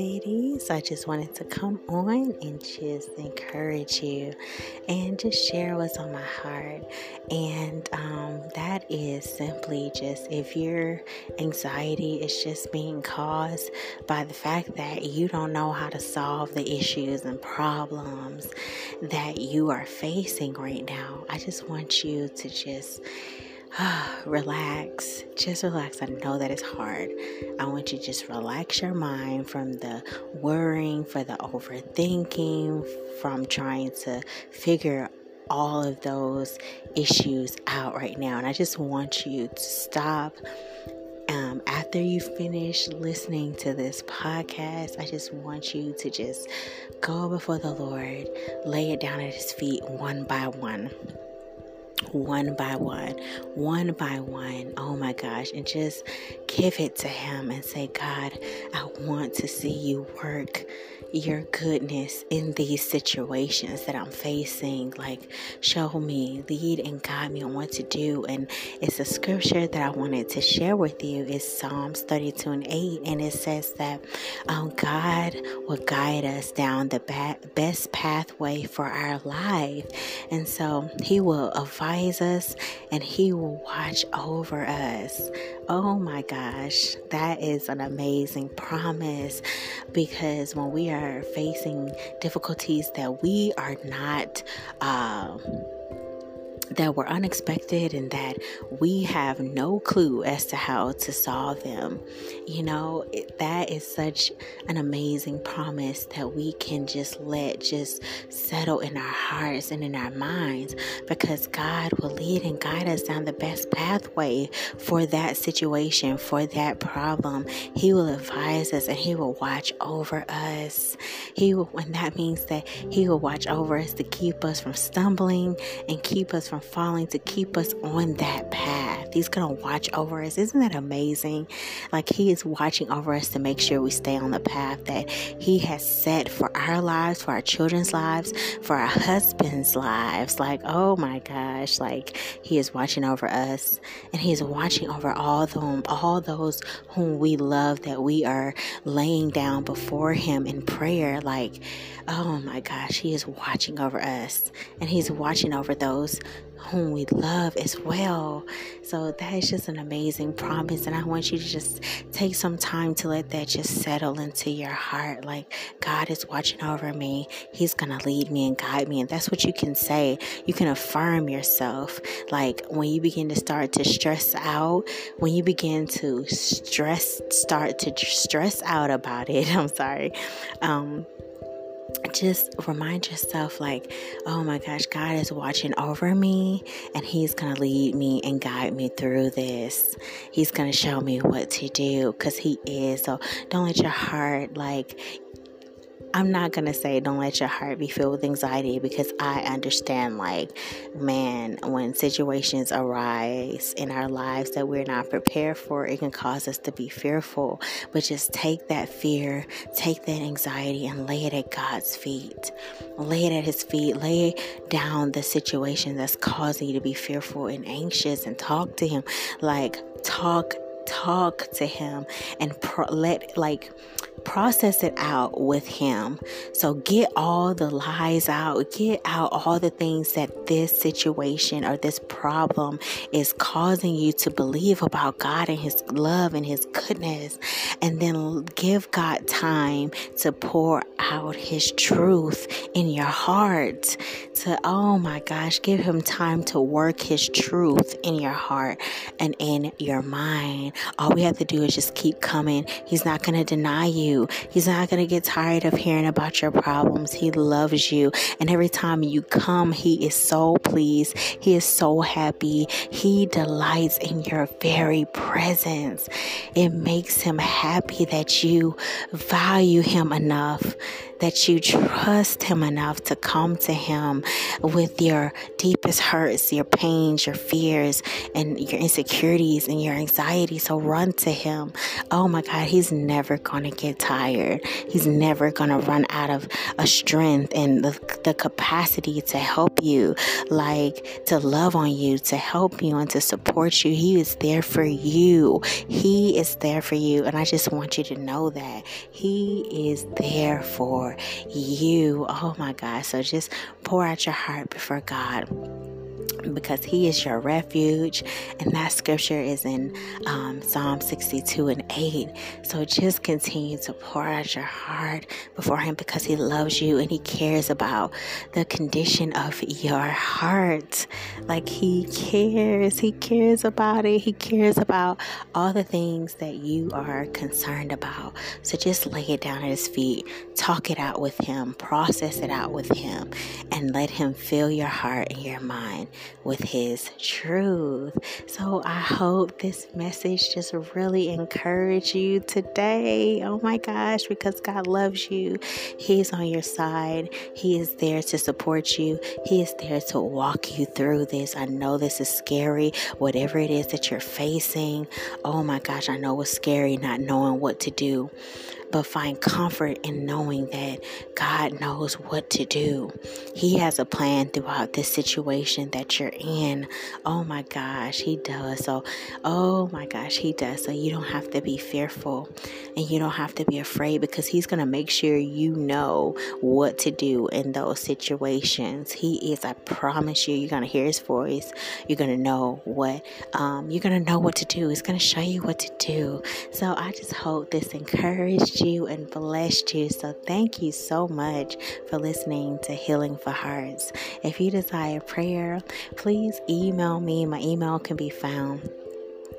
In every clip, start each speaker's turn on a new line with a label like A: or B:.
A: ladies. I just wanted to come on and just encourage you and just share what's on my heart. And um, that is simply just if your anxiety is just being caused by the fact that you don't know how to solve the issues and problems that you are facing right now, I just want you to just relax. Just relax. I know that it's hard. I want you to just relax your mind from the worrying, for the overthinking, from trying to figure all of those issues out right now. And I just want you to stop. Um, after you finish listening to this podcast, I just want you to just go before the Lord, lay it down at His feet one by one one by one, one by one. Oh my gosh. And just give it to Him and say, God, I want to see you work your goodness in these situations that I'm facing. Like, show me, lead and guide me on what to do. And it's a scripture that I wanted to share with you. It's Psalms 32 and 8. And it says that um, God will guide us down the ba- best pathway for our life. And so He will advise us and He will watch over us. Oh my gosh, that is an amazing promise because when we are facing difficulties that we are not. Uh, that were unexpected and that we have no clue as to how to solve them. You know, it, that is such an amazing promise that we can just let just settle in our hearts and in our minds because God will lead and guide us down the best pathway for that situation, for that problem. He will advise us and He will watch over us. He will, and that means that He will watch over us to keep us from stumbling and keep us from falling to keep us on that path. He's going to watch over us. Isn't that amazing? Like He is watching over us to make sure we stay on the path that He has set for our lives, for our children's lives, for our husbands' lives. Like, oh my gosh, like He is watching over us and He is watching over all them, all those whom we love that we are laying down before Him in prayer. Like, oh my gosh, He is watching over us and He's watching over those whom we love as well. So that is just an amazing promise. And I want you to just take some time to let that just settle into your heart. Like God is watching over me. He's going to lead me and guide me. And that's what you can say. You can affirm yourself. Like when you begin to start to stress out, when you begin to stress, start to stress out about it. I'm sorry. Um, just remind yourself like oh my gosh god is watching over me and he's gonna lead me and guide me through this. He's gonna show me what to do because he is. So don't let your heart like I'm not going to say don't let your heart be filled with anxiety because I understand, like, man, when situations arise in our lives that we're not prepared for, it can cause us to be fearful. But just take that fear, take that anxiety, and lay it at God's feet. Lay it at His feet. Lay down the situation that's causing you to be fearful and anxious and talk to Him. Like, talk talk to him and pro- let like process it out with him. So get all the lies out, get out all the things that this situation or this problem is causing you to believe about God and his love and his goodness. And then give God time to pour his truth in your heart. To, oh my gosh, give him time to work his truth in your heart and in your mind. All we have to do is just keep coming. He's not going to deny you. He's not going to get tired of hearing about your problems. He loves you. And every time you come, He is so pleased. He is so happy. He delights in your very presence. It makes Him happy that you value Him enough that you trust Him enough to come to Him with your deepest hurts, your pains, your fears, and your insecurities and your anxiety. So run to Him. Oh my God, He's never going to get tired. He's never going to run out of a strength and the, the capacity to help you, like to love on you, to help you, and to support you. He is there for you. He is there for you. And I just want you to know that He is there for you. Oh my God. So just pour out your heart before God because he is your refuge. And that scripture is in um, psalm 62 and 8 so just continue to pour out your heart before him because he loves you and he cares about the condition of your heart. Like he cares he cares about it. He cares about all the things that you are concerned about. So just lay it down at his feet. Talk it out with him. Process it out with him and let him fill your heart and your mind with His truth. So I hope this message just really encourage you today. Oh my gosh, because God loves you. He's on your side. He is there to support you. He is there to walk you through this. I know this is scary, whatever it is that you're facing. Oh my gosh, I know it's scary not knowing what to do but find comfort in knowing that God knows what to do. He has a plan throughout this situation that you're in. Oh my gosh, He does. So, oh my gosh, He does. So, you don't have to be fearful and you don't have to be afraid because He's going to make sure you know what to do in those situations. He is, I promise you, you're going to hear His voice. You're going to know what, um, you're going to know what to do. He's going to show you what to do. So, I just hope this encouraged you and blessed you. So thank you so much for listening to Healing for Hearts. If you desire prayer, please email me. My email can be found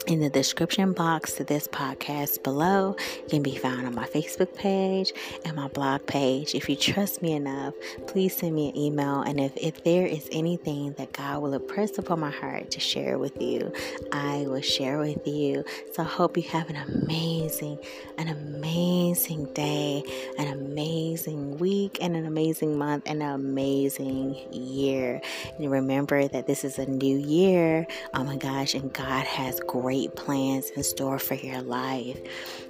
A: in the description box to this podcast below can be found on my Facebook page and my blog page. If you trust me enough, please send me an email. And if, if there is anything that God will impress upon my heart to share with you, I will share with you. So I hope you have an amazing, an amazing day, an amazing week, and an amazing month, and an amazing year. And remember that this is a new year. Oh my gosh, and God has great great plans in store for your life.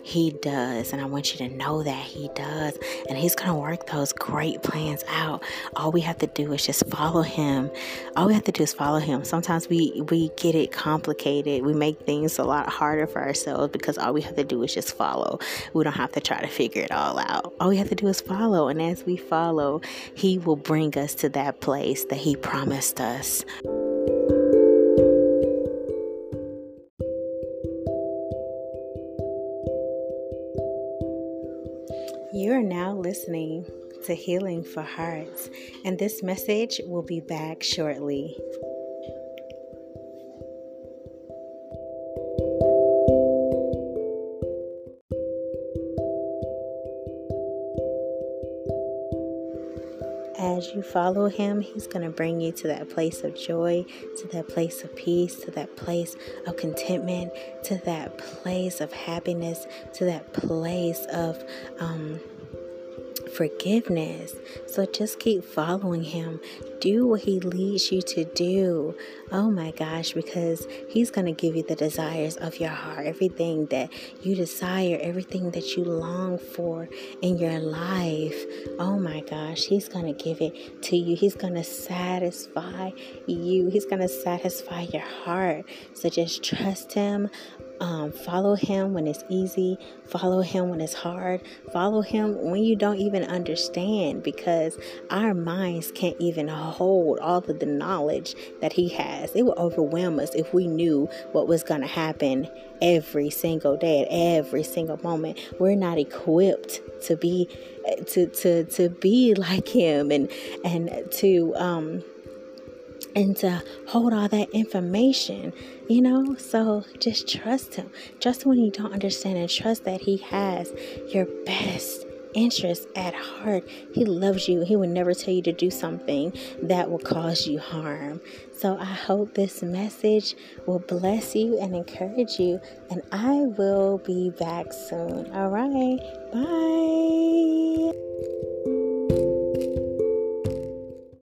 A: He does. And I want you to know that He does. And He's going to work those great plans out. All we have to do is just follow Him. All we have to do is follow Him. Sometimes we, we get it complicated. We make things a lot harder for ourselves because all we have to do is just follow. We don't have to try to figure it all out. All we have to do is follow. And as we follow, He will bring us to that place that He promised us. Listening to Healing for Hearts, and this message will be back shortly. as you follow him, he's going to bring you to that place of joy, to that place of peace, to that place of contentment, to that place of happiness, to that place of um, forgiveness. So just keep following him. Do what he leads you to do. Oh my gosh, because he's going to give you the desires of your heart, everything that you desire, everything that you long for in your life. Oh my gosh, he's going to give it to you. He's going to satisfy you. He's going to satisfy your heart. So just trust him. Um, follow him when it's easy. Follow him when it's hard. Follow him when you don't even understand because our minds can't even hold all of the knowledge that he has. It would overwhelm us if we knew what was going to happen every single day, at every single moment. We're not equipped to be to to to be like him and and to um and to hold all that information, you know? So just trust Him. Trust when you don't understand and trust that He has your best interest at heart. He loves you. He would never tell you to do something that will cause you harm. So I hope this message will bless you and encourage you. And I will be back soon. All right. Bye.